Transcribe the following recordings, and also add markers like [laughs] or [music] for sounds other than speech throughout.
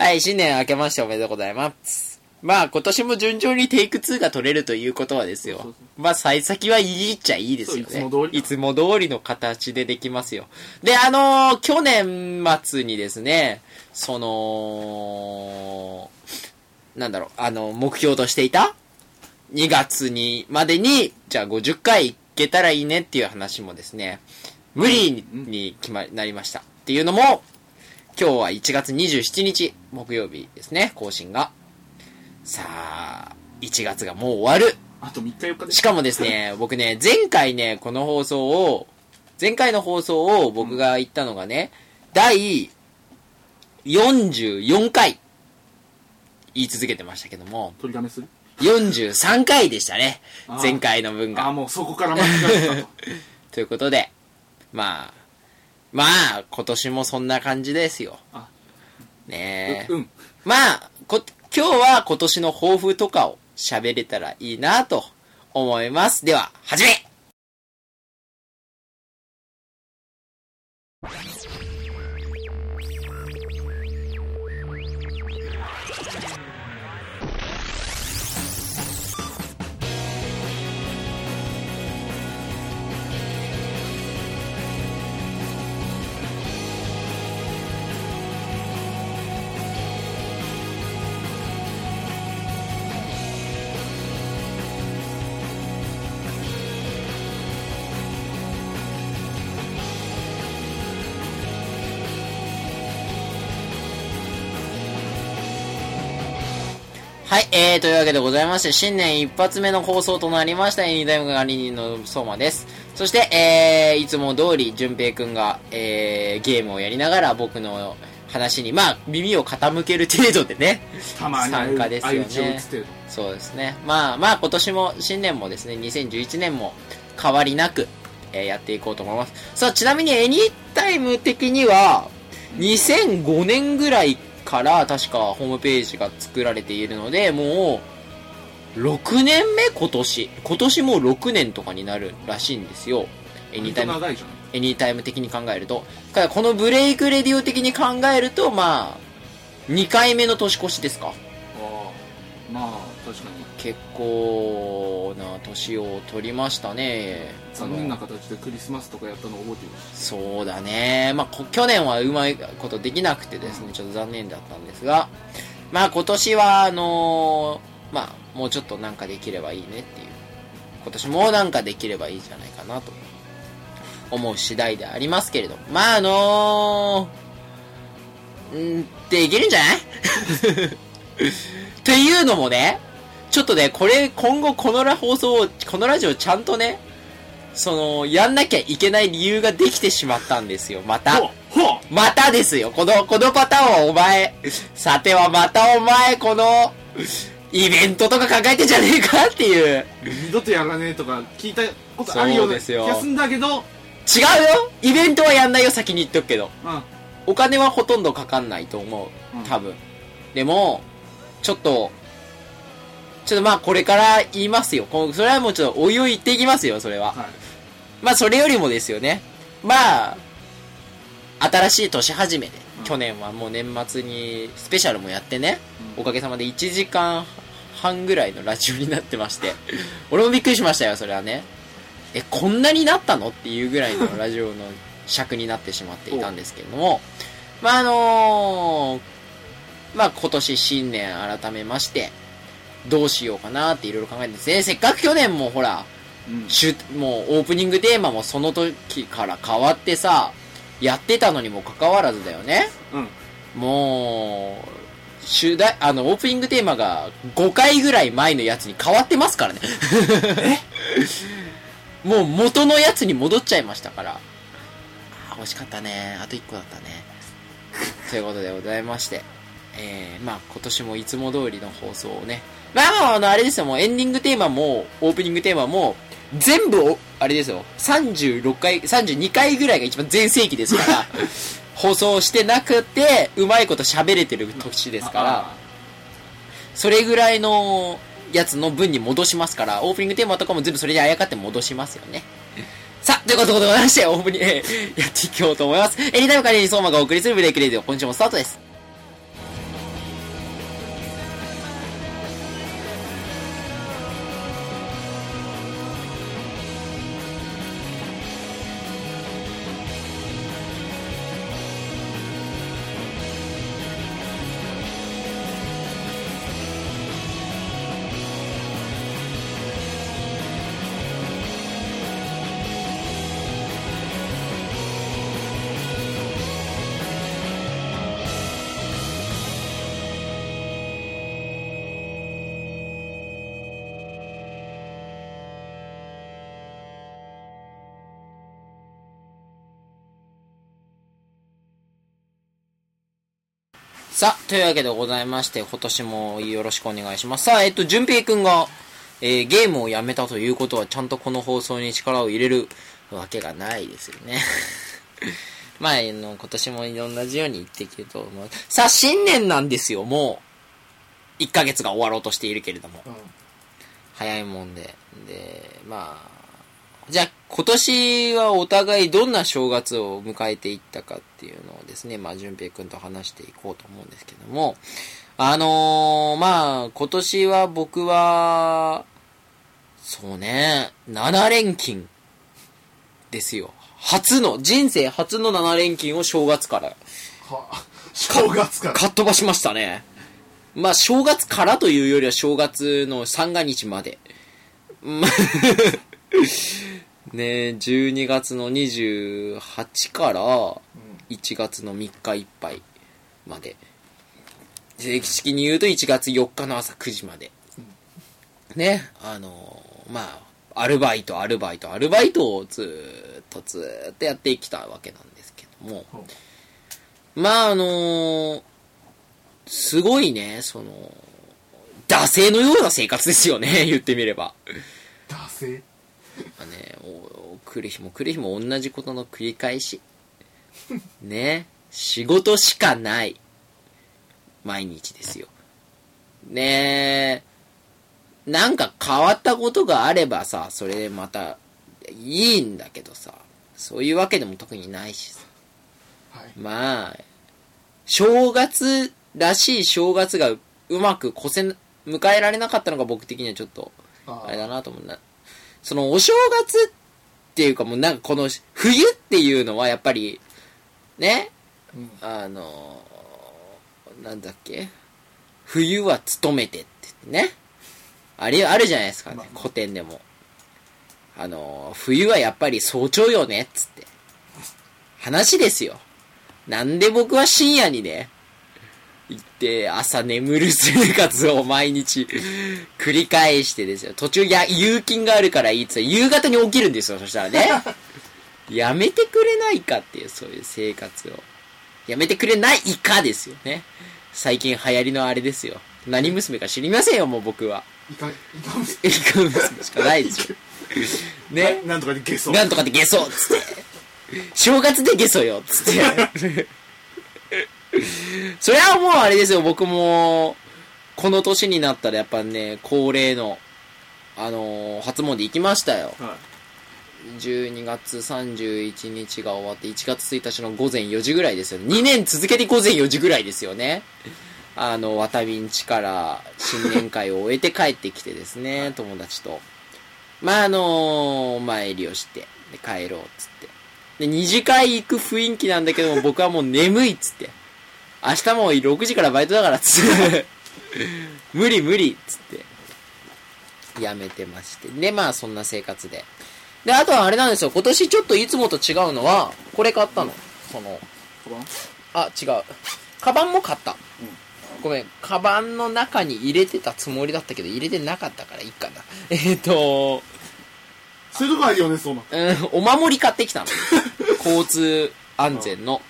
はい、新年明けましておめでとうございます。まあ、今年も順調にテイク2が取れるということはですよそうそう。まあ、幸先はいいっちゃいいですよね。そういつも通りいつも通りの形でできますよ。で、あのー去年末にですね、その、なんだろう、あの、目標としていた2月に、までに、じゃあ50回いけたらいいねっていう話もですね、無理に決まり、なりました。っていうのも、今日は1月27日、木曜日ですね、更新が。さあ、1月がもう終わる。あと3日4日でしかもですね、[laughs] 僕ね、前回ね、この放送を、前回の放送を僕が言ったのがね、第44回、言い続けてましたけども、取りだめする？43回でしたねあ。ー前回の分ああが。もうそこから間違えたと [laughs] ということで、まあ、まあ、今年もそんな感じですよ。あねえ。ううんまあ、こ、今日は今年の抱負とかを喋れたらいいなと思います。では、始めはい、えー、というわけでございまして、新年一発目の放送となりました、エニタイムがリニの相馬です。そして、えー、いつも通り、淳平くんが、えー、ゲームをやりながら僕の話に、まあ、耳を傾ける程度でね、[laughs] たまに参加ですよねそうですね。まあまあ今年も、新年もですね、2011年も変わりなく、えーやっていこうと思います。さあ、ちなみにエニタイム的には、2005年ぐらいから確かホームページが作られているので、もう、6年目今年。今年もう6年とかになるらしいんですよ。エニタイム、エニタイム的に考えると。だからこのブレイクレディオ的に考えると、まあ、2回目の年越しですか。ああまあ結構な年を取りましたね。残念な形でクリスマスとかやったの覚えてるしそうだね。まあこ去年はうまいことできなくてですねちょっと残念だったんですがまあ今年はあのーまあもうちょっとなんかできればいいねっていう。今年もなんかできればいいじゃないかなと思う次第でありますけれどまああのー、んできるんじゃない？[laughs] っていうのもね、ちょっとね、これ、今後このラ放送を、このラジオちゃんとね、その、やんなきゃいけない理由ができてしまったんですよ、また。またですよ、この、このパターンはお前、さてはまたお前、この、イベントとか考えてんじゃねえかっていう。二度とやらねえとか聞いたことあるような気そうですよがすんだけど違うよイベントはやんないよ、先に言っとくけど。うんお金はほとんどかかんないと思ううん。多分。でも、ちょっと、ちょっとまあこれから言いますよ。それはもうちょっとおいおい言っていきますよ、それは。はいまあそれよりもですよね。まあ、新しい年始めで、うん去年はもう年末にスペシャルもやってね、うんおかげさまで1時間半ぐらいのラジオになってまして、[laughs] 俺もびっくりしましたよ、それはね。え、こんなになったのっていうぐらいの [laughs] ラジオの尺になってしまっていたんですけれども、まああのーまあ今年新年改めまして、どうしようかなっていろいろ考えてですね、せっかく去年もほら、うんもうオープニングテーマもその時から変わってさ、やってたのにもかかわらずだよね。うんもう、主題、あの、オープニングテーマが5回ぐらい前のやつに変わってますからね。[laughs] もう元のやつに戻っちゃいましたから。あー惜しかったね。あと1個だったね。ということでございまして。えー、まあ今年もいつも通りの放送をね。まあまあ、あの、あれですよ、もうエンディングテーマも、オープニングテーマも、全部お、あれですよ、36回、32回ぐらいが一番全盛期ですから、[laughs] 放送してなくて、うまいこと喋れてる年ですから、あそれぐらいのやつの分に戻しますから、オープニングテーマとかも全部それにあやかって戻しますよね。さあ、ということでございまして、オープニング、えーやっていこうと思います。エニタイムカリー相馬がお送りするブレイクレディオ、今週もスタートです。さあ、というわけでございまして、今年もよろしくお願いします。さあ、えっと、淳平くんが、えーゲームをやめたということは、ちゃんとこの放送に力を入れるわけがないですよね。まあ、あの、今年も同じように言っていけると思う。さあ、新年なんですよ、もう。1ヶ月が終わろうとしているけれども。早いもんで。で、まあ、じゃあ今年はお互いどんな正月を迎えていったかっていうのをですね、まあ、淳平くんと話していこうと思うんですけども、あのー、まあ、今年は僕は、そうね、7連勤ですよ。初の、人生初の7連勤を正月からは正月からかっ飛ばしましたね。まあ、正月からというよりは正月の三が日まで。まあね12月の28から1月の3日いっぱいまで。正式に言うと1月4日の朝9時まで。ね、あのまあ、アルバイト、アルバイト、アルバイトをずーっとずーっとやってきたわけなんですけども。ほまああのーすごいね、その、惰性のような生活ですよね、[laughs] 言ってみれば。惰性？まあね、お来る日も来る日も同じことの繰り返し。[laughs] ね、仕事しかない。毎日ですよ。ねなんか変わったことがあればさ、それでまたいいんだけどさ、そういうわけでも特にないしさ。はいまあ、正月らしい正月がうまく越せ、迎えられなかったのが僕的にはちょっと、ああれだなと思うな。そのお正月っていうかもうなんかこの冬っていうのはやっぱり、ね、うんあの、なんだっけ？冬は勤めてってね。あれ、あるじゃないですかね古典でも。あの、冬はやっぱり早朝よね、っつって。話ですよ。なんで僕は深夜にね、行って朝眠る生活を毎日繰り返してですよ。途中や、有勤があるからいいって夕方に起きるんですよ、そしたらね。[laughs] やめてくれないかっていう、そういう生活を。やめてくれないかですよね。最近流行りのあれですよ。何娘か知りませんよ、もう僕は。いかいかむイカ娘しかないですよ。[laughs] ね。なんとかでゲソなんとかでゲソっつって。正月でゲソよっつって。[laughs] [laughs] それはもうあれですよ、僕も、この年になったらやっぱね、恒例の、あのー初詣行きましたよ。は12月31日が終わって1月1日の午前4時ぐらいですよね。2年続けて午前4時ぐらいですよね。あの、渡びんちから新年会を終えて帰ってきてですね、友達と。まあ、あのお参りをして、で帰ろうっつって。で、二次会行く雰囲気なんだけども、僕はもう眠いっつって。明日も6時からバイトだからっつって。無理無理っつって。やめてまして。で、まあ、そんな生活で。で、あとはあれなんですよ。今年ちょっといつもと違うのは、これ買ったの。その、カバン？あ、違う。カバンも買った。ごめん、カバンの中に入れてたつもりだったけど、入れてなかったからいいかな。[laughs] えっ、と、そういうとこあるよねそうなうん、お守り買ってきたの。[laughs] 交通安全の。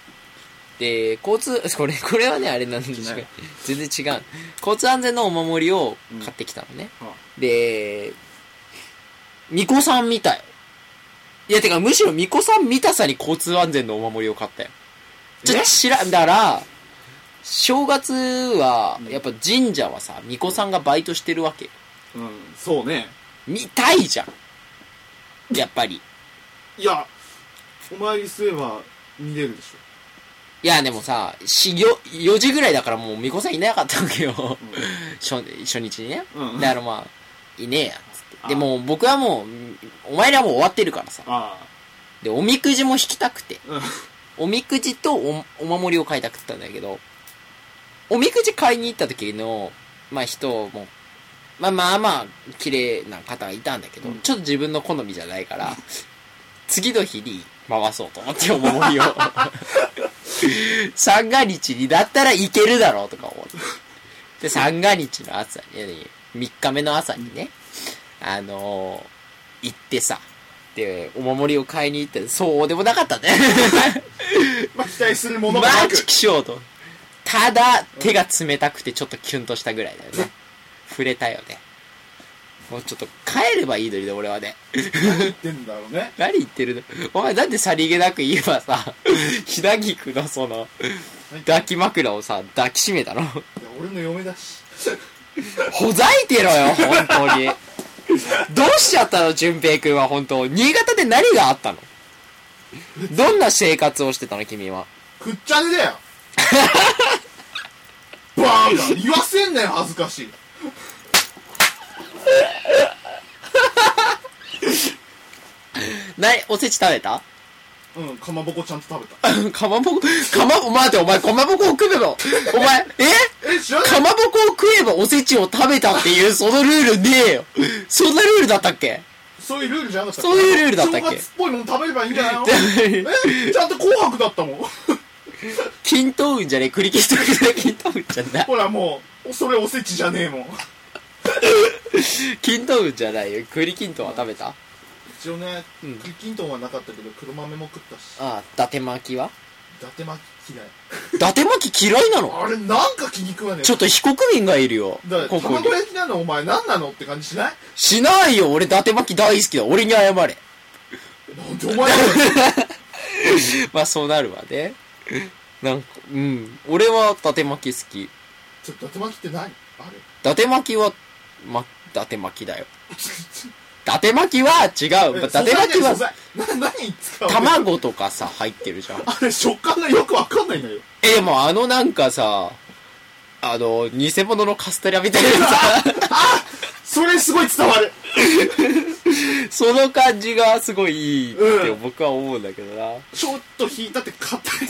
で、交通、[laughs] これ、これはね、あれなんですけど、全然違う。交通安全のお守りを買ってきたのね。はで、巫女さん見たよ。いや、てか、むしろ巫女さん見たさに交通安全のお守りを買ったよ。ちょっと知らんだら、正月は、やっぱ神社はさ、巫女さんがバイトしてるわけよ。うんそうね見たいじゃん。やっぱり。いやお参りすれば見れるでしいや、でもさ、し、よ、4時ぐらいだからもう巫女さんいなかったわけよ。初初日にね。うんだからまあ、いねえや、つって。あでも僕はもう、お前らもう終わってるからさ。あで、おみくじも引きたくて。あうんおみくじとおお守りを買いたくったんだけど、おみくじ買いに行った時の、まあ人も、まあまあまあ、綺麗な方がいたんだけど、うんちょっと自分の好みじゃないから、次の日に回そうと思ってお守りを。[laughs] 三が日にだったらいけるだろうとか思って。で、三が日の朝に、ね、3日目の朝にね、あのー行ってさ、で、お守りを買いに行って、そうでもなかったね。まあ期待するものマがなくジ気象と。ただ、手が冷たくてちょっとキュンとしたぐらいだよね。触れたよね。もうちょっと帰ればいいのにね、俺はね。言ってんだろうね。[laughs] 何言ってるの？お前なんでさりげなく言えばさ、[laughs] ひなぎくのその、抱き枕をさ、抱きしめたの？いや俺の嫁だし。[laughs] ほざいてろよ、本当に。どうしちゃったの、淳平くんは本当。新潟で何があったの？どんな生活をしてたの、君は。くっちゃねだよ。バーカ言わせんなよ恥ずかしい [laughs] なおせち食べた？うんかまぼこちゃんと食べた。[laughs] かまぼこ、かま、待って、お前、かまぼこを食えば、お前、え？え知らない。かまぼこを食えばおせちを食べたっていう、そのルールねえよ。そんなルールだったっけ？そういうルールじゃなかった。そういうルールだったっけ？正月っぽいもの食べればいいんじゃないの？[laughs] えちゃんと紅白だったもん。金刀運じゃねえ、栗きんとんじゃねえ、金刀運じゃない。ほらもうそれおせちじゃねえもん金刀運じゃないよ。栗きんとんは食べた？一応ねうん栗きんとんはなかったけど黒豆も食ったしああ、伊達巻きは？伊達巻き嫌い伊達巻き嫌いなの？あれなんか気に食わねえちょっと非国民がいるよ。だからここに卵。焼きなのお前何なのって感じしない？しないよ、俺伊達巻き大好きだ。俺に謝れ。なんでお前ら [laughs] まあそうなるわね。なんか、うん。俺は伊達巻き好き。ちょっと伊達巻きって何？あれ伊達巻きは、ま、伊達巻きだよ。[laughs] 伊達巻きは違う。伊達巻きは何使うの？卵とかさ、入ってるじゃん。あれ食感がよくわかんないんだよえ、でもあのなんかさ、あの、偽物のカステラみたいなさ、[laughs] それすごい伝わる [laughs] その感じがすごいいいってうん僕は思うんだけどな。ちょっと引いたって硬い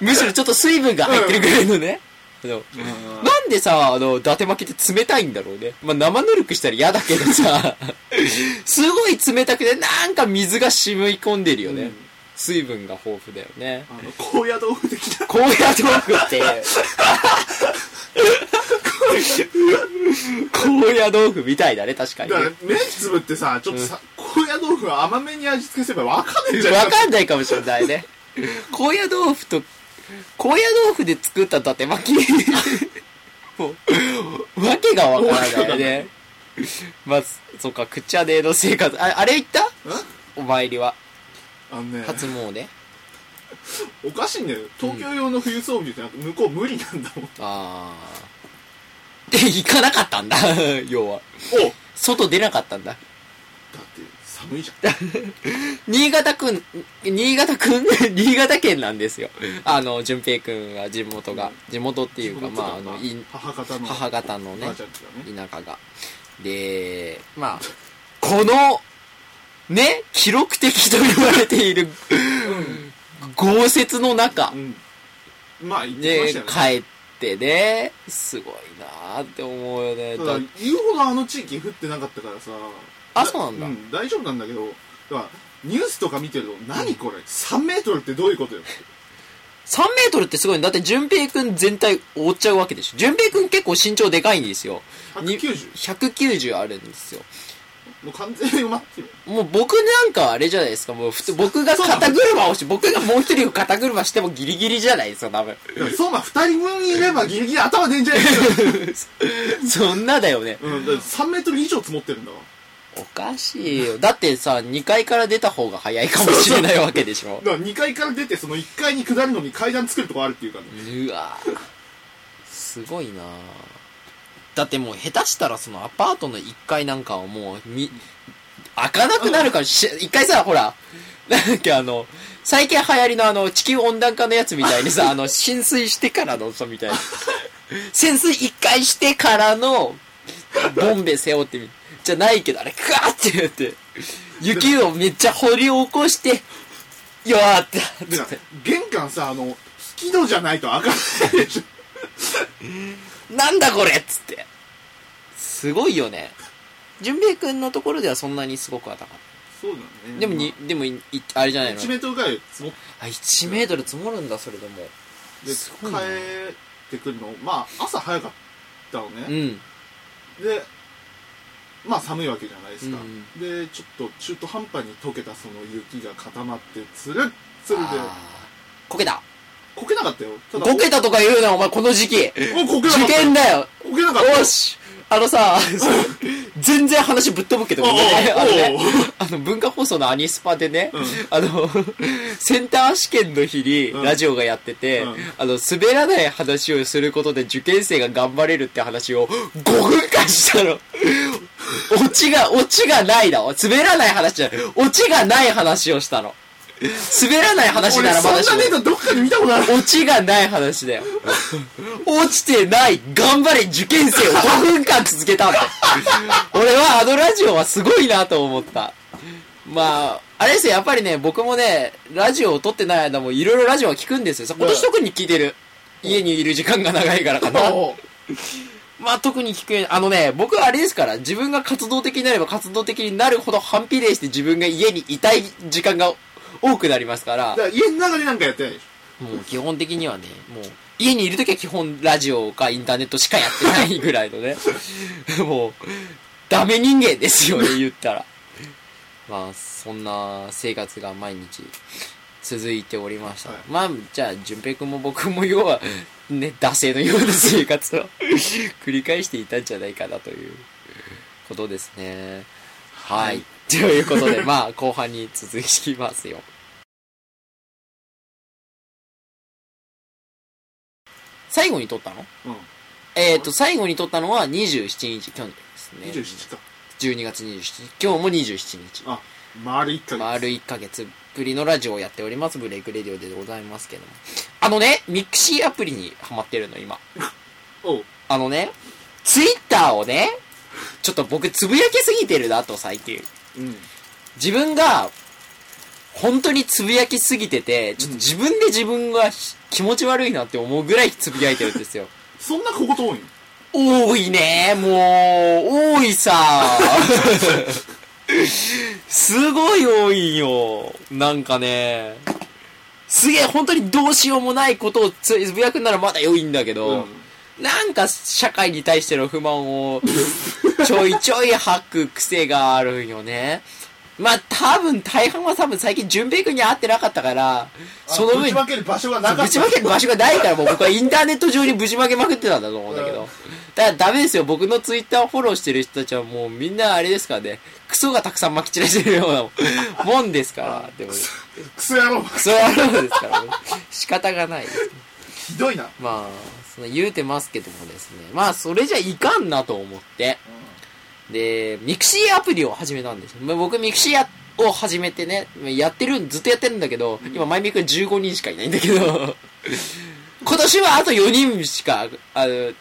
むしろちょっと水分が入ってるぐらいのね。あのなんでさ、あの、伊達巻きって冷たいんだろうね。まあ、生ぬるくしたら嫌だけどさ、[laughs] すごい冷たくて、なんか水が染み込んでるよね。うん水分が豊富だよね。あの高野豆腐的な高野豆腐って、[laughs] 高野豆腐みたいだね、確かにねだから。目つぶってさちょっとさ、高野豆腐は甘めに味付けすればわかんねえんじゃないわかんないかもしれないね。[laughs] 高野豆腐と、高野豆腐で作った伊達巻き。もう、わけがわからないよね。まあ、そっか、くっちゃねえの生活。ああれ行った？お参りは。あのね初詣？おかしいんだよ東京用の冬装備ってなんか向こう無理なんだもんあー。で、行かなかったんだ。[laughs] 要は。おだ外出なかったんだ。寒いじゃん。[laughs] 新潟くん、新潟くん？[laughs] 新潟県なんですよ。あの、淳平くんは地元が。地元っていうか、まあ、あの、い母方の母方のねね。田舎が。で、まあ、この、ね、記録的と言われている豪雪の中。う、ん。まあ行ってきまね、したよね。帰ってね、すごいなーって思うよね。だ言うほどあの地域降ってなかったからさあそうなんだうん、大丈夫なんだけどだからニュースとか見てると何これ？3メートルってどういうことよ？3メートルってすごいねだって淳平くん全体覆っちゃうわけでしょ。淳平くん結構身長でかいんですよ。に190 190あるんですよ。もう完全に埋まってるもう僕なんかあれじゃないですか、もう普通、僕が肩車をし、僕がもう一人を肩車してもギリギリじゃないですか、多分。そうま2人分いればギリギリ頭出んじゃねえか [laughs] そんなだよね。うんだって3メートル以上積もってるんだわおかしいよ。だってさ、2階から出た方が早いかもしれないわけでしょ。だから2階から出てその1階に下るのに階段作るとこあるっていうからねうわぁすごいなぁだってもう下手したらそのアパートの1階なんかはもう、み、開かなくなるから、し一回さ、ほら、なんかあの、最近流行りのあの、地球温暖化のやつみたいにさ、あの、浸水してからの、そうみたいな。[laughs] 潜水一回してからの、ボンベ背負ってみ、じゃないけど、あれ、クワーってやって、雪をめっちゃ掘り起こして、よーって、玄関さあの引き戸じゃないと開かないでしょなんだこれっつって。すごいよね。淳平くんのところではそんなにすごくはなかっそうだねた。でもに、でもい、いあれじゃないの？1メートルぐらい積もっあ、1メートル積もるんだ、それでも。です帰ってくるのまあ朝早かったのね、うん。でまあ寒いわけじゃないですか、うん。でちょっと中途半端に溶けたその雪が固まってつるっつるで。こけた。こけなかったよ。ただこけたとか言うな、お前、この時期。おこけなかった受験だよ。こけなかったよ。し。あのさ、[laughs] 全然話ぶっ飛ぶけど、ね、あのねあの、文化放送のアニスパでね、うん。あの、センター試験の日にうん。ラジオがやってて、うん。あの、滑らない話をすることで受験生が頑張れるって話を5分間したの。[laughs] オチが、オチがないだわ。滑らない話じゃない。オチがない話をしたの。滑らない話な俺らまだしもそんなネタどっかで見たことあるオチがない話だよ。落ちてない、頑張れ受験生を5分間続けたんだ。俺はあのラジオはすごいなと思った。まあ、あれですよ、やっぱりね、僕もね、ラジオを撮ってない間もいろいろラジオは聞くんですよ。今年特に聞いてる。家にいる時間が長いからかな。まあ特に聞くようにあのね、僕はあれですから、自分が活動的になれば活動的になるほど反比例して自分が家にいたい時間が多くなりますからだ、から家の中でなんかやってないでしもう基本的にはね、もう家にいるときは基本ラジオかインターネットしかやってないぐらいのね、[laughs] もうダメ人間ですよね、言ったら。まあ、そんな生活が毎日続いておりました。はいまあ、じゃあ、淳平くんも僕も要は、ね、惰性のような生活を [laughs] 繰り返していたんじゃないかなということですね。はい。はいということで、まあ、後半に続きますよ。最後に撮ったの？ょうんえっ、と、最後に撮ったのは27日、去年ですね。27か12月27日。今日も27日。あ丸1ヶ月丸1ヶ月ぶりのラジオをやっております。ブレイクレディオでございますけども。あのね、ミクシーアプリにハマってるの、今。あのね、ツイッターをね、ちょっと僕つぶやきすぎてるなと、最近。うん自分が、本当につぶやきすぎてて、ちょっと自分で自分がひ気持ち悪いなって思うぐらいつぶやいてるんですよ。[laughs] そんな小言多いの？多いね、もう、多いさ。[laughs] すごい多いよ。なんかね、すげえ本当にどうしようもないことをつぶやくならまだ良いんだけど、なんか社会に対しての不満をちょいちょい吐く癖があるんよね。まあ多分大半は多分最近淳平君に会ってなかったから、その分ぶちまける場所がなかったぶちまける場所がないからもう僕はインターネット上にぶちまけまくってたんだと思うんだけど。だからダメですよ。僕のツイッターをフォローしてる人たちはもうみんなあれですからね。クソがたくさん撒き散らしてるような [laughs] もんですから。でも、クソ野郎クソ野郎ですから。仕方がないです。ひどいなまあ、その言うてますけどもですね。まあ、それじゃいかんなと思って。で、ミクシーアプリを始めたんですよ。まあ僕、ミクシーやを始めてね、やってる、ずっとやってるんだけど、今、マイミク15人しかいないんだけど、[laughs] 今年はあと4人しか、あの、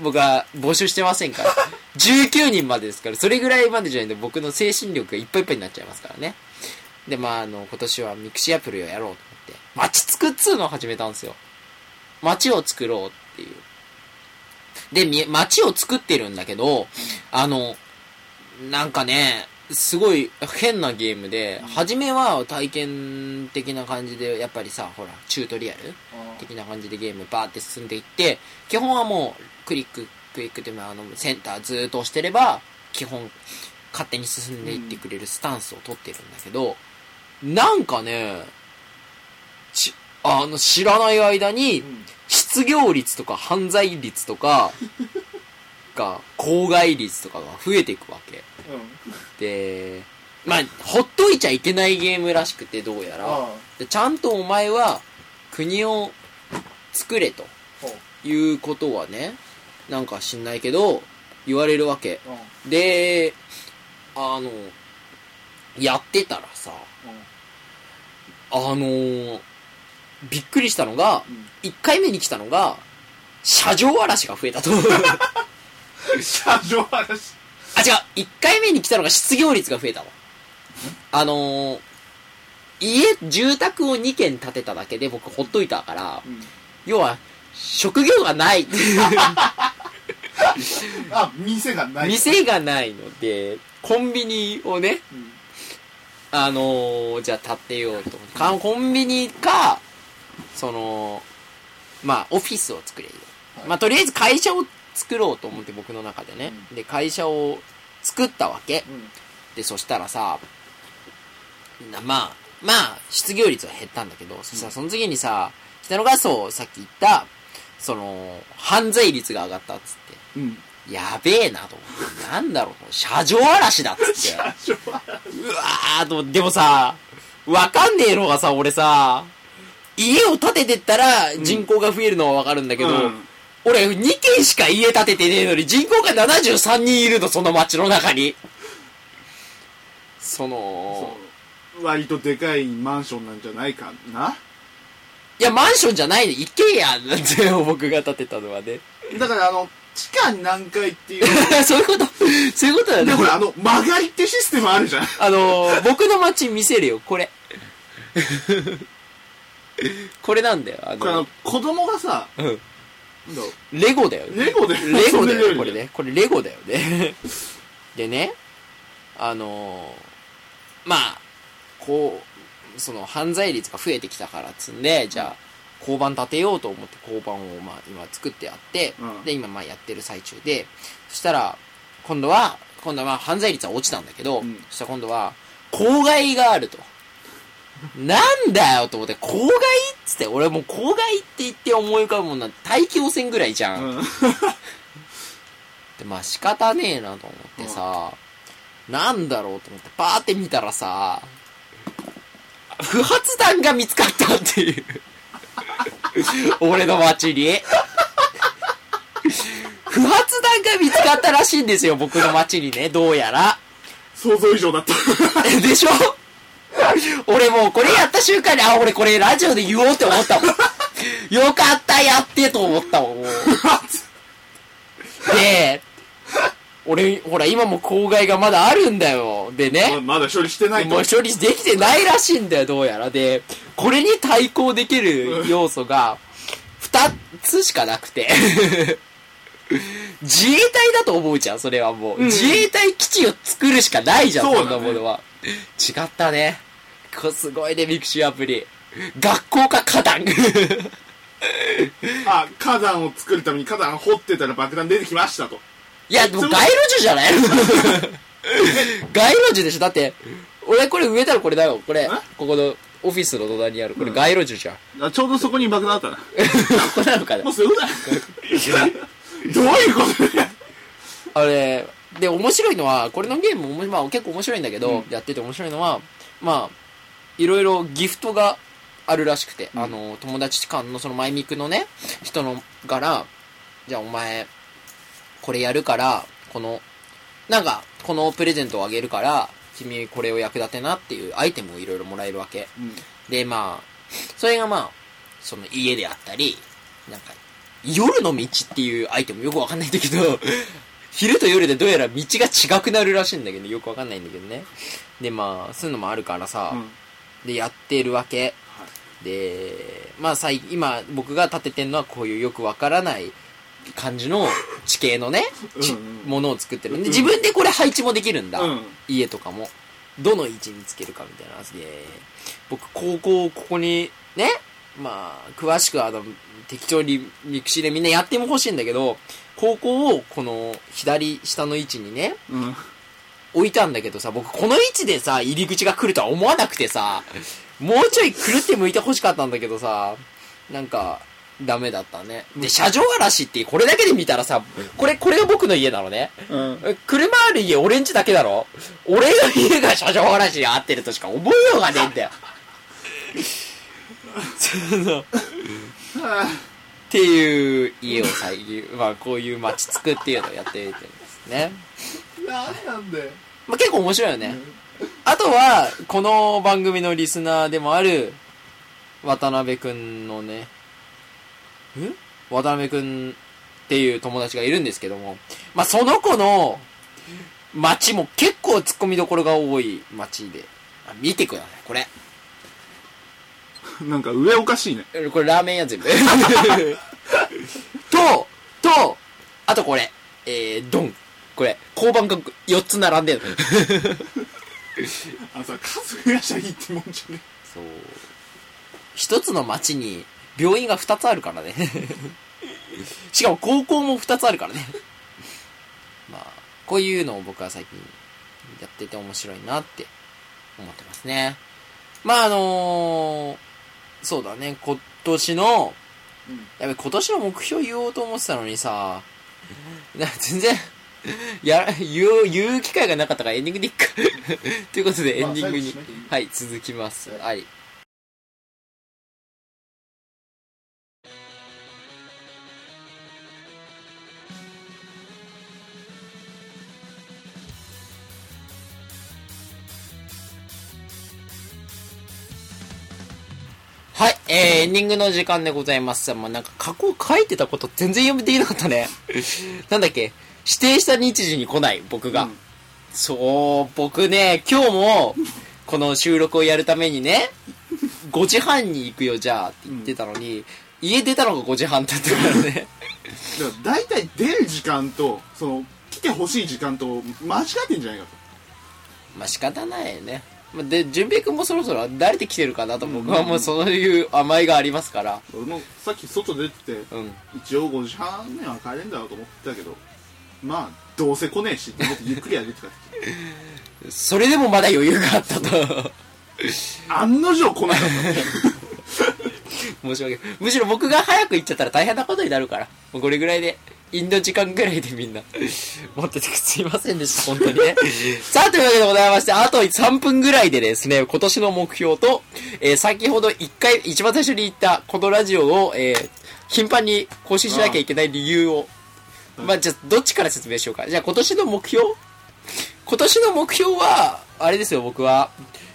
僕は募集してませんから。[laughs] 19人までですから、それぐらいまでじゃないと僕の精神力がいっぱいいっぱいになっちゃいますからね。で、まあ、あの、今年はミクシーアプリをやろうと思って、街作っつうのを始めたんですよ。街を作ろうっていう。で、み街を作ってるんだけど、あの、なんかね、すごい変なゲームで、初めは体験的な感じで、やっぱりさ、ほら、チュートリアル的な感じでゲームバーって進んでいって、基本はもう、クリック、クリックっていうのは、あの、センターずーっと押してれば、基本、勝手に進んでいってくれるスタンスを取ってるんだけど、なんかね、ち、あの、知らない間に、失業率とか犯罪率とかが、公害率とかが増えていくわけ。で、まあ、ほっといちゃいけないゲームらしくて、どうやら。でちゃんとお前は国を作れということはね、なんか知んないけど、言われるわけ。で、あの、やってたらさ、あのーびっくりしたのが、1回目に来たのが、車上荒らしが増えたと。車上嵐あ、違う、1回目に来たのが失業率が増えたわ。あのー家、住宅を2軒建てただけで僕ほっといたから、要は、職業がない。[laughs] あ店がない店がないので、コンビニをね、うんあのーじゃあ建てようと。かコンビニか、その、まあ、オフィスを作れる。はいまあ、とりあえず会社を作ろうと思って僕の中でね。で、会社を作ったわけ。うんで、そしたらさ、なまあ、まあ、失業率は減ったんだけど、そしたらその次にさ、たのが、そう、さっき言った、その、犯罪率が上がったっつって。うん。やべえなと思って。なんだろう、車上荒らしだっつって。[laughs] 車上荒らうわーと思って、でもさ、わかんねえのがさ、俺さ、家を建ててったら人口が増えるのはわかるんだけど、うん俺2軒しか家建ててねえのに人口が73人いるの、その町の中に。その、割とでかいマンションなんじゃないかな？いや、マンションじゃないで、一軒家なんだよ、僕が建てたのはね。だからあの、地下に何階っていう。[laughs] そういうこと、そういうことだねで。ほら、あの、曲がりってシステムあるじゃん。あのー、僕の街見せるよ、これ。[laughs] これなんだよ、あこれあのの、、子供がさ、うん。なんだろレゴだようレゴでレゴだよ、遊んでるよこれね。これレゴだよね。でね、あのー、まあ、こう、その犯罪率が増えてきたからっつんで、じゃあ、交番建てようと思って交番をまあ今作ってあって、うんで、今まあやってる最中で、そしたら、今度は、今度はまあ犯罪率は落ちたんだけど、うんそしたら今度は、公害があると。なんだよと思って、公害っつって、俺もう公害って言って思い浮かぶもんなんて大気汚染ぐらいじゃん。うん。で、まあ仕方ねえなと思ってさ、なんだろうと思ってパーって見たらさ、不発弾が見つかったっていう。俺の街に。不発弾が見つかったらしいんですよ、僕の街にね、どうやら。想像以上だった。[laughs] でしょ？[laughs] 俺もうこれやった瞬間に、あ、俺これラジオで言おうって思ったもん。[laughs] よかった、やってと思ったもん、もう。で、俺、ほら、今も公害がまだあるんだよ。でね、まだ処理してないともう。処理できてないらしいんだよ、どうやら。で、これに対抗できる要素が、二つしかなくて。[laughs] 自衛隊だと思うじゃん、それはもう。うん自衛隊基地を作るしかないじゃん、そ,、ねんなものは。違ったね。すごいね、ミクシーアプリ。学校か花壇。[laughs] あ、花壇を作るために花壇掘ってたら爆弾出てきましたと。いや、でも街路樹じゃない？[laughs] 街路樹でしょ？だって、俺これ植えたらこれだよ。これ、ここのオフィスの土台にある。これ街路樹じゃん。あちょうどそこに爆弾あったな。[laughs] ここなのかな？もうそういうことだ。どういうことだよ。あれ、で、面白いのは、これのゲームも、まあ結構面白いんだけど、うんやってて面白いのは、まあ、いろいろギフトがあるらしくて、うんあの、友達間のそのマイミクのね、人のから、じゃあお前、これやるから、この、なんか、このプレゼントをあげるから、君これを役立てなっていうアイテムをいろいろもらえるわけ。うん。で、まあ、それがまあ、その家であったり、なんか、夜の道っていうアイテムよくわかんないんだけど、[laughs] 昼と夜でどうやら道が違くなるらしいんだけど、よくわかんないんだけどね。で、まあ、そういうのもあるからさ、うんで、やってるわけ。で、まあ、今、僕が立ててるのはこういうよくわからない感じの地形のね、ものを作ってるんで、うん自分でこれ配置もできるんだ。うん家とかも。どの位置につけるかみたいな話で、僕、高校、ここに、ね、まあ、詳しくあの、適当にミクシーでみんなやっても欲しいんだけど、高校をこの左下の位置にね、うん。置いたんだけどさ、僕この位置でさ、入り口が来るとは思わなくてさ、もうちょいくるって向いて欲しかったんだけどさ、なんか、ダメだったね。で、車上荒らしってこれだけで見たらさ、これ、これが僕の家なのね。うん。え車ある家俺んちだけだろ俺の家が車上荒らしに合ってるとしか思いようがねえんだよ。そのっていう家を再現、まあこういう街作っていうのをやってみてるんですね。なんなんだよ。まあ結構面白いよね。あとは、この番組のリスナーでもある、渡辺くんのね、ん？渡辺くんっていう友達がいるんですけども、まあその子の街も結構突っ込みどころが多い街で、あ見てください、これ。[laughs] なんか上おかしいね。これラーメン屋全部？[laughs] と、と、あとこれ、えー、ドン。これ、交番が4つ並んでるの。[laughs] あのさ、数増やしゃいいってもんじゃねそう。一つの町に病院が二つあるからね。[laughs] しかも高校も二つあるからね。[laughs] まあ、こういうのを僕は最近やってて面白いなって思ってますね。まああのそうだね、こ、年の、うんやべ、今年の目標言おうと思ってたのにさ、な全然、[laughs] や、言う、言う機会がなかったからエンディングでいっか。ということで、エンディングに [laughs] はい、続きます。はい。はい、えー、エンディングの時間でございます。まあ、なんか過去書いてたこと全然読めていなかったね。[laughs] なんだっけ？指定した日時に来ない、僕が。うんそう、僕ね、今日も、この収録をやるためにね、5時半に行くよ、じゃあ、って言ってたのに、家出たのが5時半だったからね。だから大体出る時間とその来てほしい時間と間違ってんじゃないかとまあ仕方ないよね。まあで、淳平くんもそろそろ誰で来てるかなと僕はもうそういう甘えがありますから。俺もさっき外出ててうん。一応5時半には帰れんだろうと思ってたけどまあどうせ来ねえしって思ってゆっくり歩いてた [laughs] それでもまだ余裕があったと。案の定来なかった申し訳ない。むしろ僕が早く行っちゃったら大変なことになるから。もうこれぐらいで、インド時間ぐらいでみんな、持っててすいませんでした、本当にね。[laughs] さあ、というわけでございまして、あと3分ぐらいでですね、今年の目標と、えー先ほど1回、一番最初に言った、このラジオを、えー頻繁に更新しなきゃいけない理由を、まあ、じゃあ、どっちから説明しようか。じゃあ、今年の目標？今年の目標は、あれですよ、僕は。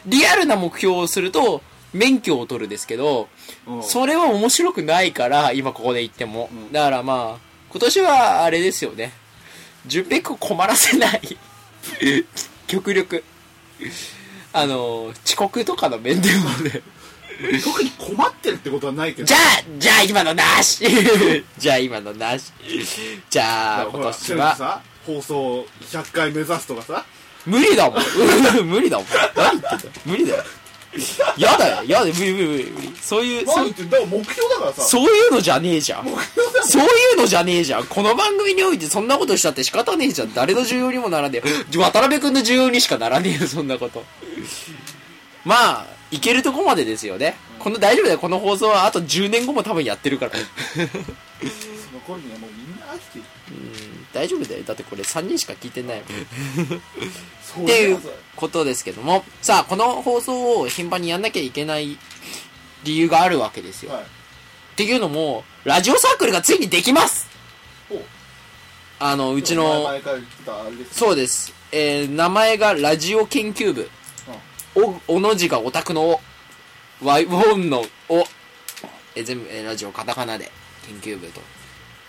リアルな目標をすると、免許を取るですけど、うんそれは面白くないから、今ここで言っても。うんだからまあ、今年はあれですよね。順平君を困らせない。[laughs] 極力。あの、遅刻とかの面でもね。特に困ってるってことはないけどじゃあ、じゃあ今のなし [laughs] じゃあ今のなし。じゃあ今年は、さ放送100回目指すとかさ無理だもん。[laughs] 無理だもん。何言ってんだよ。無理だよ。やだよ。やだよ。無理無理無理無理。そういう、そう何言ってんだから目標だからさそういうのじゃねえじゃん。目標だよそういうのじゃねえじゃん。この番組においてそんなことしたって仕方ねえじゃん。誰の重要にもならねえ。渡辺くんの重要にしかならねえよ、そんなこと。まあ、いけるとこまでですよね。この大丈夫だよ。この放送はあと10年後も多分やってるから。[laughs] 残るにはもうみんな飽きてるうん大丈夫だよ。だってこれ3人しか聞いてないもん。っていうことですけども。さあ、この放送を頻繁にやんなきゃいけない理由があるわけですよ。はいっていうのも、ラジオサークルがついにできますあの、うち前の、そうです。えー、名前がラジオ研究部。お、おの字がオタクのお。ワイウォンのお。えー全部、えーラジオカタカナで研究部と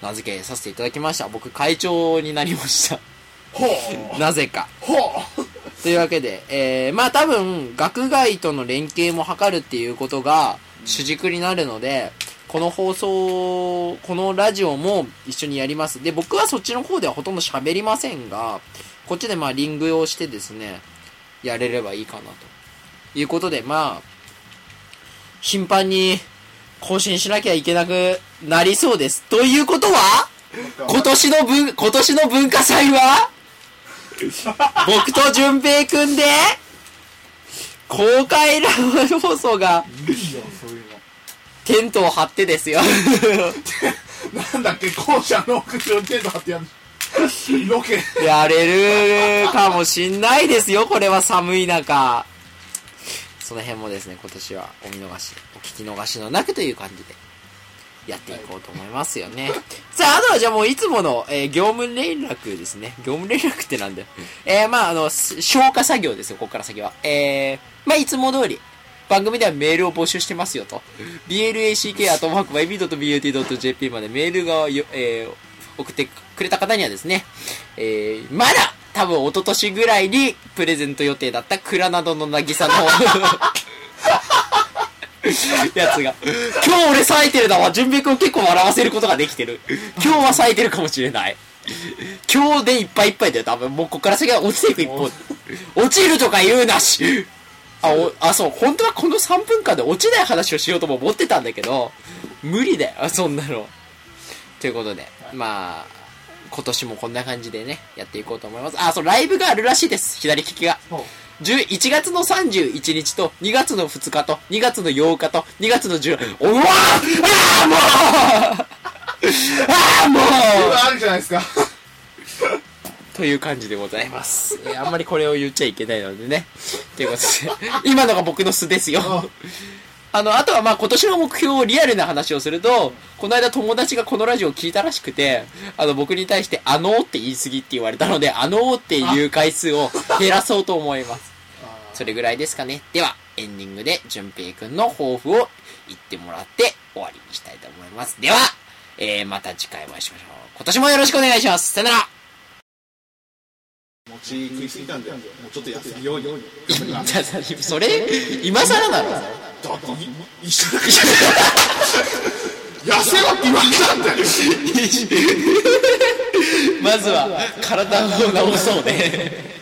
名付けさせていただきました。僕会長になりました。ほう [laughs] なぜか。ほうというわけで、えー、まあ多分、学外との連携も図るっていうことが主軸になるので、この放送、このラジオも一緒にやります。で、僕はそっちの方ではほとんど喋りませんが、こっちでまあリングをしてですね、やれればいいかなと。いうことで、まあ、頻繁に更新しなきゃいけなくなりそうです。ということは今年の文、今年の文化祭は [laughs] 僕と淳平くんで、公開生放送がテントを張ってですよ。の [laughs] なんだっけ校舎の屋上にテント張ってやるロケやれるかもしんないですよ、これは寒い中。その辺もですね、今年はお見逃し、お聞き逃しのなくという感じで、やっていこうと思いますよね。[laughs] さあ、あとはじゃあもういつもの、えー業務連絡ですね。業務連絡ってなんだよ。[laughs] えー、まああの、す消化作業ですよ、ここから先は。えー、まあいつも通り、番組ではメールを募集してますよと。[laughs] black.maybe.but.jp までメールがよ、えー送ってくれた方にはですね、えー、まだ多分一昨年ぐらいにプレゼント予定だったクラナドの渚の [laughs] やつが。今日俺冴えてるなわ。準備君を結構笑わせることができてる。今日は冴えてるかもしれない。今日でいっぱいいっぱいだよ。多分もうここから先は落ちていく一方。落ちるとか言うなし。あ、お、あ、そう、本当はこの3分間で落ちない話をしようとも思ってたんだけど、無理だよ、そんなの。ということで、まあ、今年もこんな感じでね、やっていこうと思います。あ、そう、ライブがあるらしいです。左利きが。ほ10 1月の31日と2月の2日と2月の8日と2月の10おうわああもうああもうあるじゃないですかという感じでございます。えーあんまりこれを言っちゃいけないのでね。ということで、今のが僕の素ですよ。あの、あとはまあ今年の目標をリアルな話をすると、この間友達がこのラジオを聞いたらしくて、あの僕に対してあのーって言い過ぎって言われたので、あのーっていう回数を減らそうと思います。それぐらいですかね。では、エンディングで淳平くんの抱負を言ってもらって終わりにしたいと思います。では、えー、また次回お会いしましょう。今年もよろしくお願いします。さよなら餅食いすぎたんでもうちょっと痩せるようにそれ今更なのだって一緒だけじゃ痩せろって言われたんだよ。[laughs] まずは体を治そうね。